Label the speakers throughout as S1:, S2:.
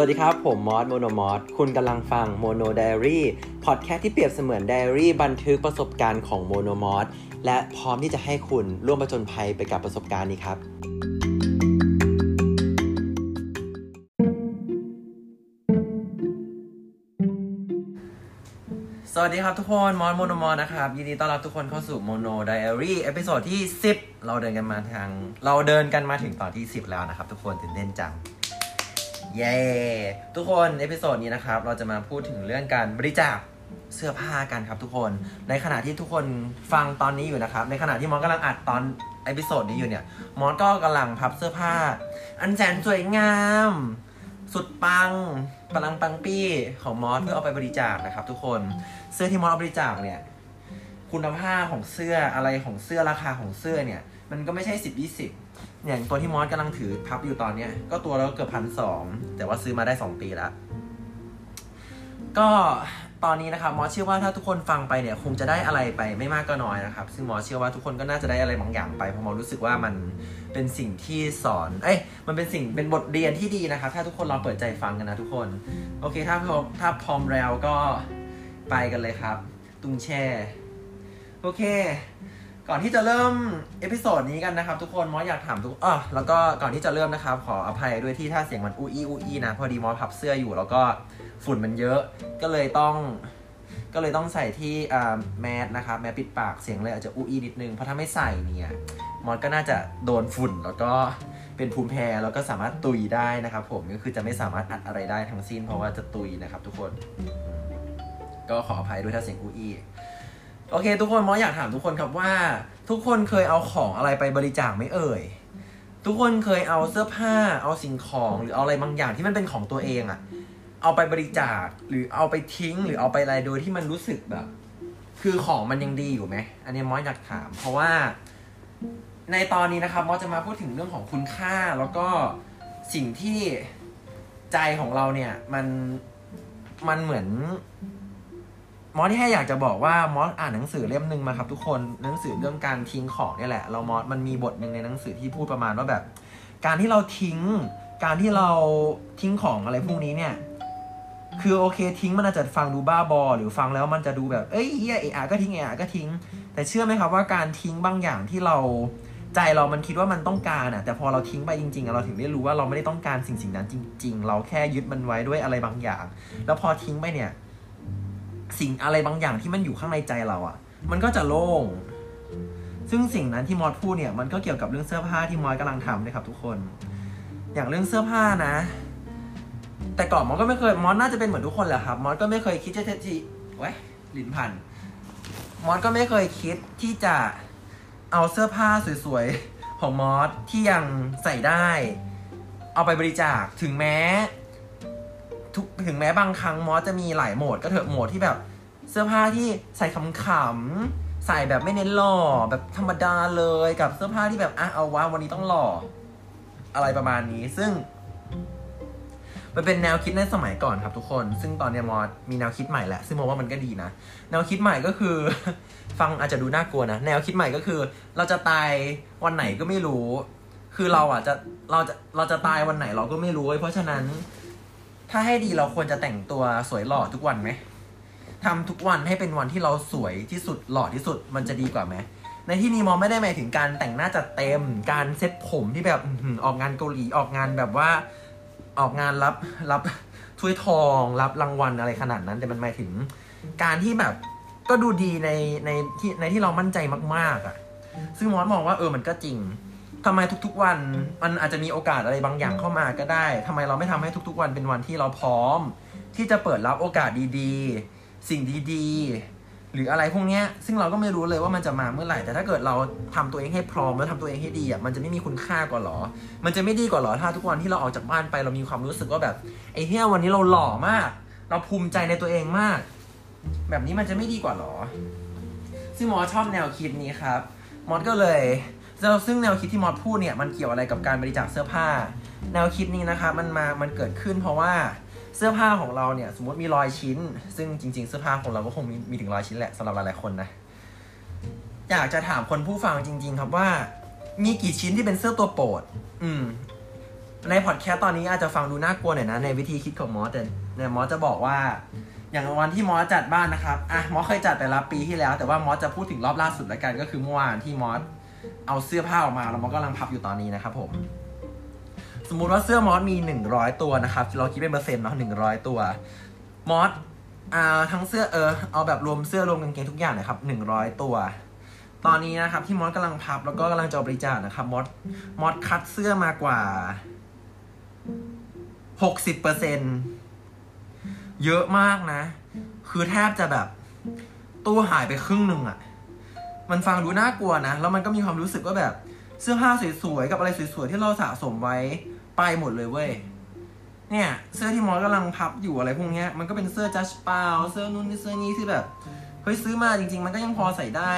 S1: สวัสดีครับ ผมมอสโมโนมอสคุณกำลังฟัง Mono Diary พอดแคสต์ที่เปรียบเสมือนไดอารี่บันทึกประสบการณ์ของโมโนมอสและพร้อมที่จะให้คุณร่วมประจนภัยไปกับประสบการณ์นี้ครับ สวัสดีครับทุกคนมอสโมโนมอสนะครับ ยินดีต้อนรับทุกคนเข้าสู่ Mono Diary episode ที่ 10 เราเดินกันมาทาง เราเดินกันมาถึงตอนที่ 10 แล้วนะครับ ทุกคนตื่นเต้นจัง เย้ทุกคน episode นี้นะครับ เราจะมาพูดถึงเรื่องการบริจาคเสื้อผ้ากันครับทุกคน ในขณะที่ทุกคนฟังตอนนี้อยู่นะครับ ในขณะที่มอสกำลังอัดตอน episode นี้อยู่เนี่ย มอสก็กำลังพับเสื้อผ้า อันแสนสวยงาม สุดปังปลังปังปี้ของมอสเพื่อเอาไปบริจาคนะครับ ทุกคน เสื้อที่มอสเอาบริจาคเนี่ย คุณภาพของเสื้ออะไรของเสื้อราคาของเสื้อเนี่ย มันก็ไม่ใช่สิบยี่สิบ อย่างตัวที่มอสกำลังถือพับอยู่ตอนเนี้ย ก็ตัวแล้วเกือบพันสองแต่ว่าซื้อมาได้สองปีแล้วก็ตอนนี้นะครับมอสเชื่อว่าถ้าทุกคนฟังไปเนี่ยคงจะได้อะไรไปไม่มากก็น้อยนะครับ ซึ่งมอสเชื่อว่าทุกคนก็น่าจะได้อะไรบางอย่างไปเพราะมอสรู้สึกว่ามันเป็นสิ่งที่สอน เอ้ยมันเป็นสิ่งเป็นบทเรียนที่ดีนะครับ ถ้าทุกคนลองเปิดใจฟังกันนะทุกคน โอเค ถ้าพร้อมถ้าพร้อมแล้วก็ไปกันเลยครับ ตุงแช่โอเค ก่อนที่จะเริ่ม episode นี้กันนะครับ ทุกคนมอสอยากถามทุกอ๋อแล้วก็ก่อนที่จะเริ่มนะครับ ขออภัยด้วยที่ถ้าเสียงมันอู้อี้อู้อี้นะ พอดีมอสพับเสื้ออยู่ แล้วก็ฝุ่นมันเยอะ ก็เลยต้อง ก็เลยต้องใส่ที่อ่าแมสนะครับแมสปิดปากเสียงเลยอาจจะอู้อี้นิดนึง เพราะถ้าไม่ใส่เนี่ยมอสก็น่าจะโดนฝุ่นแล้วก็เป็นภูมิแพ้แล้วก็สามารถตุยได้นะครับ ผมก็คือจะไม่สามารถอัดอะไรได้ทั้งสิ้น เพราะว่าจะตุยนะครับ ทุกคน ก็ขออภัยด้วยถ้าเสียงอู้อี้ โอเค ทุกคนมอสอยากถามทุกคนครับว่า ทุกคนเคยเอาของอะไรไปบริจาคไหมเอ่ย ทุกคนเคยเอาเสื้อผ้า เอาสิ่งของหรือเอาอะไรบางอย่างที่มันเป็นของตัวเองอะเอาไปบริจาคหรือเอาไปทิ้ง หรือเอาไปอะไรโดยที่มันรู้สึกแบบ คือของมันยังดีอยู่ไหมอันนี้มอสอยากถาม เพราะว่า ในตอนนี้นะครับมอสจะมาพูดถึงเรื่องของคุณค่าแล้วก็สิ่งที่ใจของเราเนี่ยมันมันเหมือน มอสที่แค่อยากจะบอกว่ามอสอ่านหนังสือเล่มหนึ่งมาครับ ทุกคนหนังสือเรื่องการทิ้งของนี่แหละ เรามอสมันมีบทหนึ่งในหนังสือที่พูดประมาณว่าแบบ การที่เราทิ้ง การที่เราทิ้งของอะไรพวกนี้เนี่ย คือโอเคทิ้งมันอาจจะฟังดูบ้าบอ หรือฟังแล้วมันจะดูแบบเอ้ยเฮียเอะอะก็ทิ้งเอะอะก็ทิ้ง แต่เชื่อไหมครับว่าการทิ้งบางอย่างที่เราใจเรามันคิดว่ามันต้องการอะ แต่พอเราทิ้งไปจริงๆเราถึงได้รู้ว่าเราไม่ได้ต้องการสิ่งสิ่งนั้นจริง ๆ เราแค่ยึดมันไว้ด้วยอะไรบางอย่าง แล้วพอทิ้งไปเนี่ย สิ่งอะไรบางอย่างที่มันอยู่ข้างในใจเราอะ่ะ มันก็จะโล่ง ซึ่งสิ่งนั้นที่มอสพูดเนี่ย มันก็เกี่ยวกับเรื่องเสื้อผ้าที่มอสกำลังทำนะครับทุกคน อย่างเรื่องเสื้อผ้านะ แต่ก่อนมอสก็ไม่เคย มอสน่าจะเป็นเหมือนทุกคนแหละครับ มอสก็ไม่เคยคิดจะที่ไว้ยลิ้นพัน มอสก็ไม่เคยคิดที่จะเอาเสื้อผ้าสวยๆของมอสที่ยังใส่ได้ เอาไปบริจาค ถึงแม้ ทุกถึงแม้บางครั้งมอสจะมีหลายโหมดก็เถอะโหมดที่แบบ เสื้อผ้าที่ใส่ขำๆใส่แบบไม่เน้นหล่อแบบธรรมดาเลยกับเสื้อผ้าที่แบบอะเอาว่าวันนี้ต้องหล่อ อะไรประมาณนี้ซึ่งมันเป็นแนวคิดในสมัยก่อนครับทุกคน ซึ่งตอนเนี้ยมอสมีแนวคิดใหม่แหละซึ่งมองว่ามันก็ดีนะ แนวคิดใหม่ก็คือ ฟังอาจจะดูน่ากลัวนะ แนวคิดใหม่ก็คือ เราจะตายวันไหนก็ไม่รู้ คือเราอะจะเราจะเราจะตายวันไหนเราก็ไม่รู้เพราะฉะนั้น ถ้าให้ดีเราควรจะแต่งตัวสวยหล่อทุกวันไหมทำทุกวันให้เป็นวันที่เราสวยที่สุดหล่อที่สุดมันจะดีกว่าไหมในที่นี้มองไม่ได้หมายถึงการแต่งหน้าจัดเต็ม การเซ็ตผมที่แบบออหือออกงานเกาหลีออกงานแบบว่าออกงานรับรับถ้วยทองรับรางวัลอะไรขนาดนั้น แต่มันหมายถึง การที่แบบก็ดูดีในในที่ในที่เรามั่นใจมากๆอะ่ะ ซึ่งมอสมองว่าเออมันก็จริง ทำไมทุกๆวันมันอาจจะมีโอกาสอะไรบางอย่างเข้ามาก็ได้ทำไมเราไม่ทำให้ทุกๆวันเป็นวันที่เราพร้อม ที่จะเปิดรับโอกาสดีๆ สิ่งดีๆ หรืออะไรพวกเนี้ยซึ่งเราก็ไม่รู้เลยว่ามันจะมาเมื่อไหร่ แต่ถ้าเกิดเราทำตัวเองให้พร้อมแล้วทำตัวเองให้ดีอะมันจะไม่มีคุณค่ากว่าหรอ มันจะไม่ดีกว่าหรอถ้าทุกวันที่เราออกจากบ้านไปเรามีความรู้สึกว่าแบบไอ้เหี้ยวันนี้เราหล่อมาก เราภูมิใจในตัวเองมาก แบบนี้มันจะไม่ดีกว่าหรอ ซึ่งมอสชอบแนวคิดนี้ครับมอสก็เลย แล้วซึ่งแนวคิดที่มอสพูดเนี่ยมันเกี่ยวอะไรกับการบริจาคเสื้อผ้า แนวคิดนี้นะคะมันมามันเกิดขึ้นเพราะว่าเสื้อผ้าของเราเนี่ยสมมติมีรอยชิ้น ซึ่งจริง ๆ เสื้อผ้าของเราก็คงมีมีถึงรอยชิ้นแหละสำหรับหลายๆคนนะอยากจะถามคนผู้ฟังจริง ๆ ครับว่า มีกี่ชิ้นที่เป็นเสื้อตัวโปรด อืม ในพอดแคสต์ตอนนี้อาจจะฟังดูน่ากลัวหน่อยนะ ในวิธีคิดของมอสแต่เนี่ยมอสจะบอกว่า อย่างวันที่มอสจัดบ้านนะครับอะมอสเคยจัดไปแล้วปีที่แล้ว แต่ว่ามอสจะพูดถึงรอบล่าสุดละกันก็คือเมื่อวานที่มอส เอาเสื้อผ้าออกมาแล้วมอสกำลังพับอยู่ตอนนี้นะครับผม สมมุติว่าเสื้อมอสมีหนึ่งร้อยตัวนะครับ เราคิดเป็นเปอร์เซ็นต์เนาะหนึ่งร้อยตัว มอสอ่าทั้งเสื้อเออเอาแบบรวมเสื้อรวมกางเกงทุกอย่างนะครับหนึ่งร้อยตัว ตอนนี้นะครับที่มอสกำลังพับแล้วก็กำลังจะเอบริจาคนะครับมอสมอสคัดเสื้อมากว่าหกสิบเปอร์เซ็นเยอะมากนะ คือแทบจะแบบตู้หายไปครึ่งหนึ่งอะ มันฟังดูน่ากลัวนะ แล้วมันก็มีความรู้สึกว่าแบบเสื้อผ้าสวยๆกับอะไรสวยๆที่เราสะสมไว้ไปหมดเลยเว้ย เนี่ย เสื้อที่มอสกำลังพับอยู่อะไรพวกเนี้ยมันก็เป็นเสื้อจัสเปาเสื้อนู่นเสื้อนี้ที่แบบเฮ้ยซื้อมาจริง ๆ มันก็ยังพอใส่ได้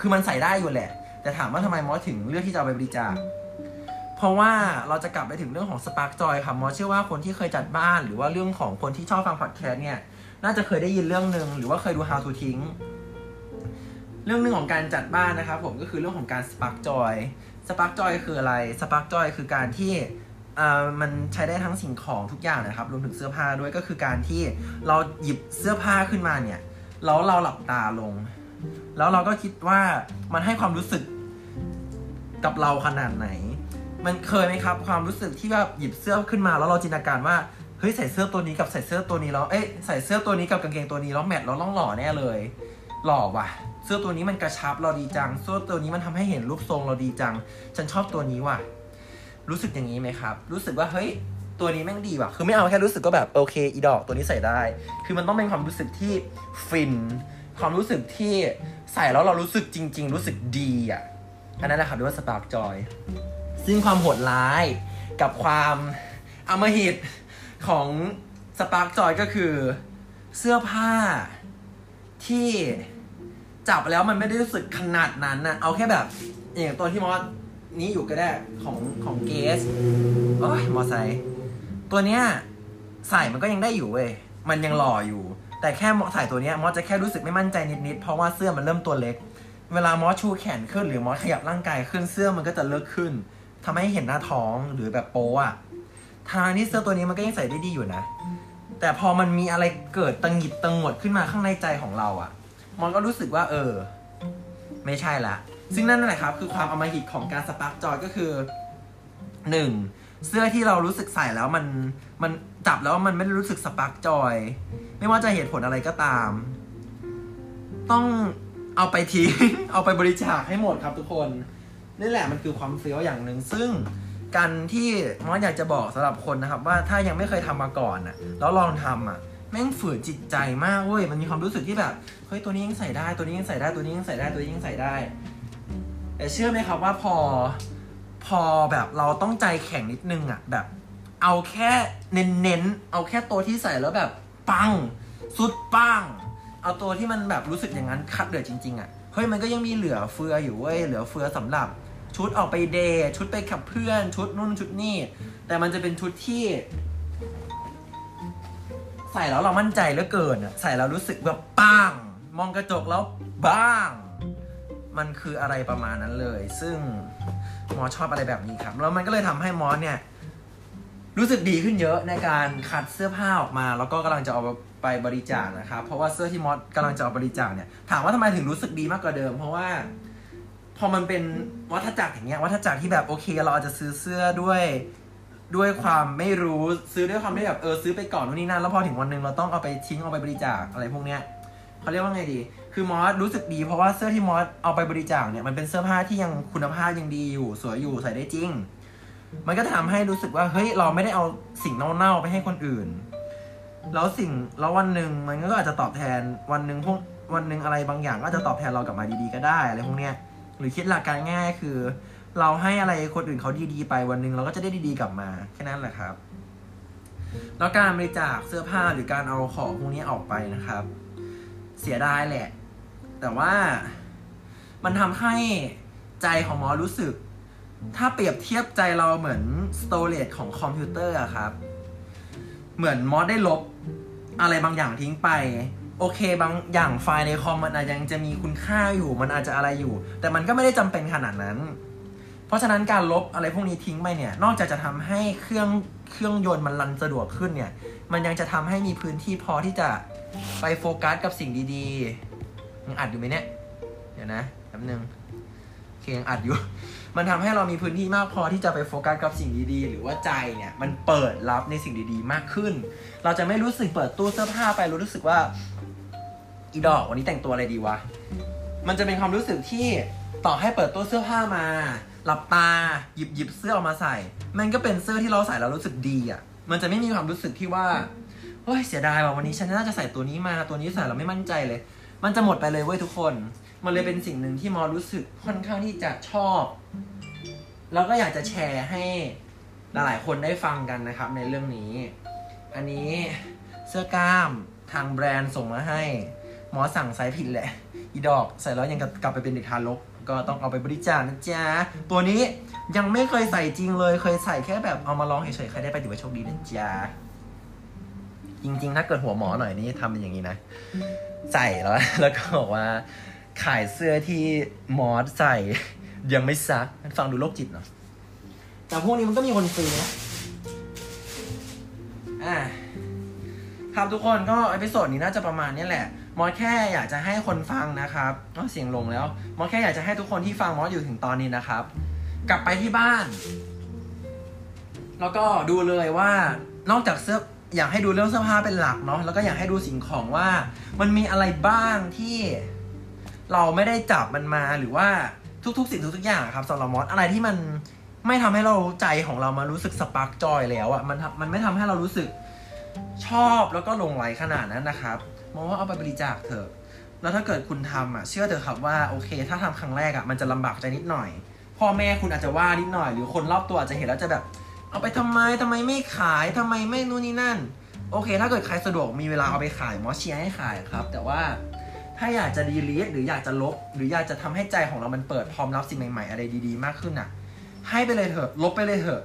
S1: คือมันใส่ได้อยู่แหละ แต่ถามว่าทำไมมอสถึงเลือกที่จะเอาไปบริจาค เพราะว่าเราจะกลับไปถึงเรื่องของ spark joy ค่ะมอสเชื่อว่าคนที่เคยจัดบ้าน หรือว่าเรื่องของคนที่ชอบฟังพอดแคสต์เนี่ยน่าจะเคยได้ยินเรื่องหนึ่งหรือว่าเคยดู How to ทิ้ง เรื่องหนึ่งของการจัดบ้านนะครับผมก็คือเรื่องของการ spark joy spark joy คืออะไร spark joy คือการที่มันใช้ได้ทั้งสิ่งของทุกอย่างนะครับ รวมถึงเสื้อผ้าด้วยก็คือการที่เราหยิบเสื้อผ้าขึ้นมาเนี่ยแล้วเราหลับตาลง แล้วเราก็คิดว่ามันให้ความรู้สึกกับเราขนาดไหน มันเคยไหมครับ ความรู้สึกที่แบบหยิบเสื้อขึ้นมา แล้วเราจินตนาการว่าเฮ้ยใส่เสื้อตัวนี้กับใส่เสื้อตัวนี้แล้วเอ๊ะใส่เสื้อตัวนี้กับกางเกงตัวนี้แล้วแมทเราต้องหล่อแน่เลย หล่อว่ะ เสื้อตัวนี้มันกระชับเราดีจังเสื้อตัวนี้มันทำให้เห็นรูปทรงเราดีจัง ฉันชอบตัวนี้ว่ะ รู้สึกอย่างนี้ไหมครับ รู้สึกว่าเฮ้ยตัวนี้แม่งดีว่ะ คือไม่เอาแค่รู้สึกก็แบบโอเคอีดอกตัวนี้ใส่ได้ คือมันต้องเป็นความรู้สึกที่ฟิน ความรู้สึกที่ใส่แล้วเรารู้สึกจริง ๆ รู้สึกดีอะ อันนั้นแหละครับเรียกว่า spark joy ซึ่งความโหดร้ายกับความอำมหิตของ spark joy ก็คือเสื้อผ้าที่ จับแล้วมันไม่ได้รู้สึกขนาดนั้นนะเอาแค่แบบอย่างตัวที่มอสนี้อยู่ก็ได้ของของเกสโอ้ยมอไซค์ตัวเนี้ยใส่มันก็ยังได้อยู่เว้ยมันยังหล่ออยู่ แต่แค่มอใส่ตัวเนี้ยมอสจะแค่รู้สึกไม่มั่นใจนิดๆเพราะว่าเสื้อมันเริ่มตัวเล็ก เวลามอสชูแขนขึ้นหรือมอสขยับร่างกายขึ้นเสื้อมันก็จะเลิกขึ้นทำให้เห็นหน้าท้องหรือแบบโป๊อะทางที่เสื้อตัวนี้มันก็ยังใส่ได้ดีอยู่นะ แต่พอมันมีอะไรเกิดตังหิดตังหดขึ้นมาข้างในใจของเราอะ มอสก็รู้สึกว่า เออ ไม่ใช่ละ ซึ่งนั่นแหละครับ คือความอำมหิตของการ spark joy ก็คือหนึ่งเสื้อที่เรารู้สึกใส่แล้วมันมันจับแล้วมันไม่รู้สึก spark joy ไม่ว่าจะเหตุผลอะไรก็ตาม ต้องเอาไปทิ้ง เอาไปบริจาคให้หมดครับทุกคนนี่แหละมันคือความเฟี้ยวอย่างหนึ่งซึ่งการที่มอสอยากจะบอกสำหรับคนนะครับ ว่าถ้ายังไม่เคยทำมาก่อนน่ะ แล้วลองทำอะ แม่งฝืนจิตใจมากเว้ย มันมีความรู้สึกที่แบบ เฮ้ย ตัวนี้ยังใส่ได้ ตัวนี้ยังใส่ได้ ตัวนี้ยังใส่ได้ ตัวนี้ยังใส่ได้ แต่เชื่อไหมครับว่าพอ พอแบบเราต้องใจแข็งนิดนึงอะแบบ เอาแค่เน้นๆ เอาแค่ตัวที่ใส่แล้วแบบปัง สุดปัง เอาตัวที่มันแบบรู้สึกอย่างนั้นคัดเหลือจริงๆอะเฮ้ย มันก็ยังมีเหลือเฟืออยู่เว้ย เหลือเฟือสำหรับชุดออกไปเดทชุดไปขับเพื่อน ชุดนู่นชุดนี่ แต่มันจะเป็นชุดที่ ใส่แล้วเรามั่นใจเหลือเกินอะใส่แล้วรู้สึกแบบปังมองกระจกแล้วบ้าง มันคืออะไรประมาณนั้นเลย ซึ่งหมอชอบอะไรแบบนี้ครับ แล้วมันก็เลยทำให้มอสเนี่ย รู้สึกดีขึ้นเยอะในการคัดเสื้อผ้าออกมา แล้วก็กำลังจะเอาไปบริจาคนะครับ เพราะว่าเสื้อที่มอสกำลังจะเอาบริจาคเนี่ย ถามว่าทำไมถึงรู้สึกดีมากกว่าเดิม เพราะว่าพอมันเป็นวัฏจักรอย่างเงี้ยวัฏจักรที่แบบโอเค เราอาจจะซื้อเสื้อด้วย ด้วยความไม่รู้ซื้อด้วยความที่แบบเออซื้อไปก่อนนู่นนี่นั่นแล้วพอถึงวันหนึ่งเราต้องเอาไปทิ้งเอาไปบริจาคอะไรพวกเนี้ยเขาเรียกว่าไงดี คือมอสรู้สึกดีเพราะว่าเสื้อที่มอสเอาไปบริจาคเนี่ยมันเป็นเสื้อผ้าที่ยังคุณภาพยังดีอยู่ สวยอยู่ใส่ได้จริง มันก็จะทำให้รู้สึกว่าเฮ้ยเราไม่ได้เอาสิ่งเน่าๆไปให้คนอื่น แล้วสิ่งแล้ววันหนึ่งมันก็อาจจะตอบแทนวันหนึ่งพวกวันหนึ่งอะไรบางอย่างก็จะตอบแทนเรากลับมาดีๆก็ได้อะไรพวกเนี้ยหรือคิดหลักการง่ายคือ เราให้อะไรคนอื่นเขาดีๆไปวันหนึ่งเราก็จะได้ดีๆกลับมาแค่นั้นแหละครับ แล้วการบริจาคเสื้อผ้าหรือการเอาของพวกนี้ออกไปนะครับ เสียดายแหละ แต่ว่ามันทำให้ใจของหมอรู้สึก ถ้าเปรียบเทียบใจเราเหมือนสโตร g e ของคอมพิวเตอร์อะครับ เหมือนมอสได้ลบอะไรบางอย่างทิ้งไป โอเคบางอย่างไฟล์ในคอมมันอาจจะยังจะมีคุณค่าอยู่ มันอาจจะอะไรอยู่ แต่มันก็ไม่ได้จำเป็นขนาดนั้น เพราะราะฉะนั้นการลบอะไรพวกนี้ทิ้งไปเนี่ย นอกจากจะทำให้เครื่องเครื่องยนต์มัน run สะดวกขึ้นเนี่ย มันยังจะทำให้มีพื้นที่พอที่จะไปโฟกัสกับสิ่งดีๆยังอัดอยู่ไหมเนี่ย เดี๋ยวนะแป๊บนึงโอเคยังอัดอยู่ มันทำให้เรามีพื้นที่มากพอที่จะไปโฟกัสกับสิ่งดีๆ หรือว่าใจเนี่ยมันเปิดรับในสิ่งดีๆ มากขึ้น เราจะไม่รู้สึกเปิดตู้เสื้อผ้าไปรู้สึกว่าอีดอกวันนี้แต่งตัวอะไรดีวะ มันจะเป็นความรู้สึกที่ต่อให้เปิดตู้เสื้อผ้ามา หลับตาหยิบหยิบเสื้อออกมาใส่ มันก็เป็นเสื้อที่เราใส่แล้วรู้สึกดีอะ มันจะไม่มีความรู้สึกที่ว่าเฮ้ยเสียดายว่ะวันนี้ฉันน่าจะใส่ตัวนี้มาตัวนี้ใส่แล้วไม่มั่นใจเลย มันจะหมดไปเลยเว้ยทุกคน มันเลยเป็นสิ่งหนึ่งที่มอรู้สึกค่อนข้างที่จะชอบ แล้วก็อยากจะแชร์ให้หลายๆคนได้ฟังกันนะครับ ในเรื่องนี้ อันนี้เสื้อกล้ามทางแบรนด์ส่งมาให้ หมอสั่งไซส์ผิดแหละ อีดอกใส่แล้วยังกลับไปเป็นเด็กทารก ก็ต้องเอาไปบริจาคนะจ๊ะ ตัวนี้ยังไม่เคยใส่จริงเลย เคยใส่แค่แบบเอามาลองเฉยๆ ใครได้ไปถือว่าโชคดีนะจ๊ะ จริงๆ ถ้าเกิดหัวหมอหน่อยนี่ทำเป็นอย่างนี้นะ ใส่แล้ว แล้วก็บอกว่า ขายเสื้อที่มอสใส่ ยังไม่ซัก ฟังดูโรคจิตเนาะ แต่พวกนี้มันก็มีคนซื้อนะอ่าครับทุกคนก็ episode นี้น่าจะประมาณนี้แหละ มอสแค่อยากจะให้คนฟังนะครับอ๋อเสียงลงแล้วมอสแค่อยากจะให้ทุกคนที่ฟังมอสอยู่ถึงตอนนี้นะครับ กลับไปที่บ้าน แล้วก็ดูเลยว่านอกจากเสื้ออยากให้ดูเรื่องเสื้อผ้าเป็นหลักเนาะแล้วก็อยากให้ดูสิ่งของว่า มันมีอะไรบ้างที่เราไม่ได้จับมันมาหรือว่าทุกๆ สิ่งทุกๆอย่างครับสำหรับมอสอะไรที่มันไม่ทำให้เราใจของเรามารู้สึกสปาร์กจอยแล้วอะมันมันไม่ทำให้เรารู้สึก ชอบแล้วก็ลงไหลขนาดนั้นนะครับมองว่าเอาไปบริจาคเถอะ แล้วถ้าเกิดคุณทำอะเชื่อเถอะครับว่าโอเค ถ้าทำครั้งแรกอะมันจะลำบากใจนิดหน่อย พ่อแม่คุณอาจจะว่านิดหน่อย หรือคนรอบตัวอาจจะเห็นแล้วจะแบบ เอาไปทำไมทำไมไม่ขายทำไมไม่นู่นนี่นั่น โอเค ถ้าเกิดใครสะดวกมีเวลาเอาไปขายมอสเชียให้ขายครับ แต่ว่าถ้าอยากจะดีลีทหรืออยากจะลบ หรืออยากจะทำให้ใจของเรามันเปิดพร้อมรับสิ่งใหม่ๆ อะไรดีๆ มากขึ้นอะ ให้ไปเลยเถอะลบไปเลยเถอะ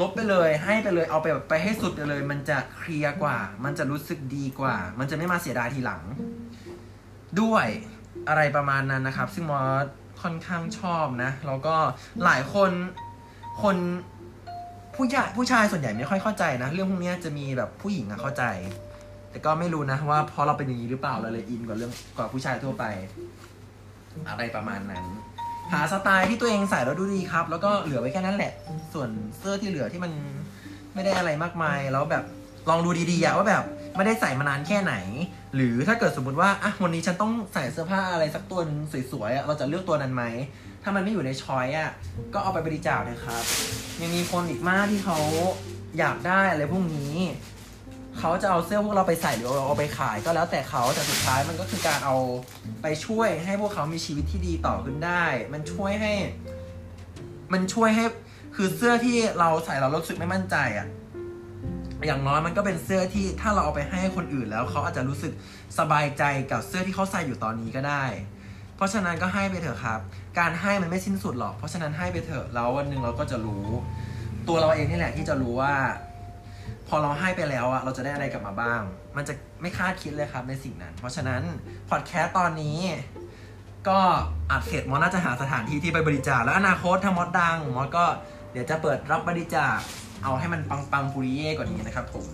S1: ลบไปเลยให้ไปเลยเอาไปแบบไปให้สุดไปเลย มันจะเคลียร์กว่า มันจะรู้สึกดีกว่า มันจะไม่มาเสียดายทีหลัง ด้วยอะไรประมาณนั้นนะครับ ซึ่งมอสค่อนข้างชอบนะ แล้วก็หลายคนคนผู้ชายผู้ชายส่วนใหญ่ไม่ค่อยเข้าใจนะ เรื่องพวกนี้จะมีแบบผู้หญิงอะเข้าใจ แต่ก็ไม่รู้นะว่าเพราะเราเป็นอย่างนี้หรือเปล่าเราเลยอินกว่าเรื่องกว่าผู้ชายทั่วไป อะไรประมาณนั้น หาสไตล์ที่ตัวเองใส่แล้วดูดีครับ แล้วก็เหลือไว้แค่นั้นแหละ ส่วนเสื้อที่เหลือที่มันไม่ได้อะไรมากมาย แล้วแบบลองดูดีๆอะว่าแบบไม่ได้ใส่มานานแค่ไหน หรือถ้าเกิดสมมติว่าอะวันนี้ฉันต้องใส่เสื้อผ้าอะไรสักตัวหนึ่งสวยๆอะเราจะเลือกตัวนั้นไหมถ้ามันไม่อยู่ในช้อยอะก็เอาไปบริจาคเลยครับ ยังมีคนอีกมากที่เขาอยากได้อะไรพวกนี้ เขาจะเอาเสื้อพวกเราไปใส่หรือเอาไปขายก็แล้วแต่เขาแต่สุดท้ายมันก็คือการเอาไปช่วยให้พวกเขามีชีวิตที่ดีต่อขึ้นได้ มันช่วยให้ มันช่วยให้คือเสื้อที่เราใส่เรารู้สึกไม่มั่นใจอะอย่างน้อยมันก็เป็นเสื้อที่ถ้าเราเอาไปให้คนอื่นแล้วเขาอาจจะรู้สึกสบายใจกับเสื้อที่เขาใส่อยู่ตอนนี้ก็ได้ เพราะฉะนั้นก็ให้ไปเถอะครับ การให้มันไม่สิ้นสุดหรอก เพราะฉะนั้นให้ไปเถอะแล้ววันหนึ่งเราก็จะรู้ ตัวเราเองนี่แหละที่จะรู้ว่า พอเราให้ไปแล้วอะเราจะได้อะไรกลับมาบ้าง มันจะไม่คาดคิดเลยครับในสิ่งนั้น เพราะฉะนั้นพอดแคสต์ตอนนี้ก็อัดเสร็จมอสน่าจะหาสถานที่ที่ไปบริจาคแล้วอนาคตถ้ามอสดังมอสก็เดี๋ยวจะเปิดรับบริจาคเอาให้มันปังปังปุริเย่กว่านี้นะครับผม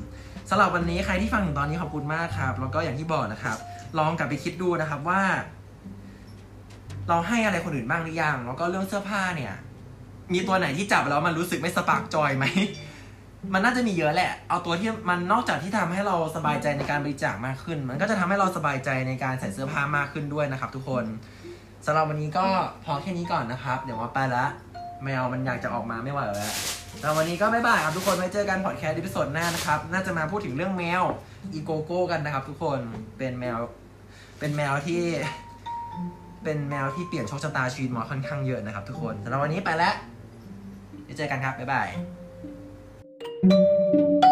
S1: สำหรับวันนี้ใครที่ฟังถึงตอนนี้ขอบคุณมากครับ แล้วก็อย่างที่บอกนะครับ ลองกลับไปคิดดูนะครับว่า เราให้อะไรคนอื่นบ้างหรือยังแล้วก็เรื่องเสื้อผ้าเนี่ย มีตัวไหนที่จับแล้วมันรู้สึกไม่สปาร์กจอยไหม มันน่าจะมีเยอะแหละ เอาตัวที่มันนอกจากที่ทำให้เราสบายใจในการบริจาคมากขึ้น มันก็จะทำให้เราสบายใจในการใส่เสื้อผ้ามากขึ้นด้วยนะครับ ทุกคนสำหรับวันนี้ก็พอแค่นี้ก่อนนะครับ เดี๋ยวมาไปละแมวมันอยากจะออกมาไม่ไหวแล้วแล้ววันนี้ก็บ๊ายบายครับทุกคนไว้เจอกันพอดแคสต์ episode หน้านะครับ น่าจะมาพูดถึงเรื่องแมวอีโกโก้กันนะครับ ทุกคนเป็นแมว เป็นแมวที่ เป็นแมวที่เปลี่ยนโชคชะตาชีวิตมอสค่อนข้างเยอะนะครับ ทุกคนสำหรับวันนี้ไปแล้วเดี๋ยวเจอกันครับบ๊ายบาย Thank you.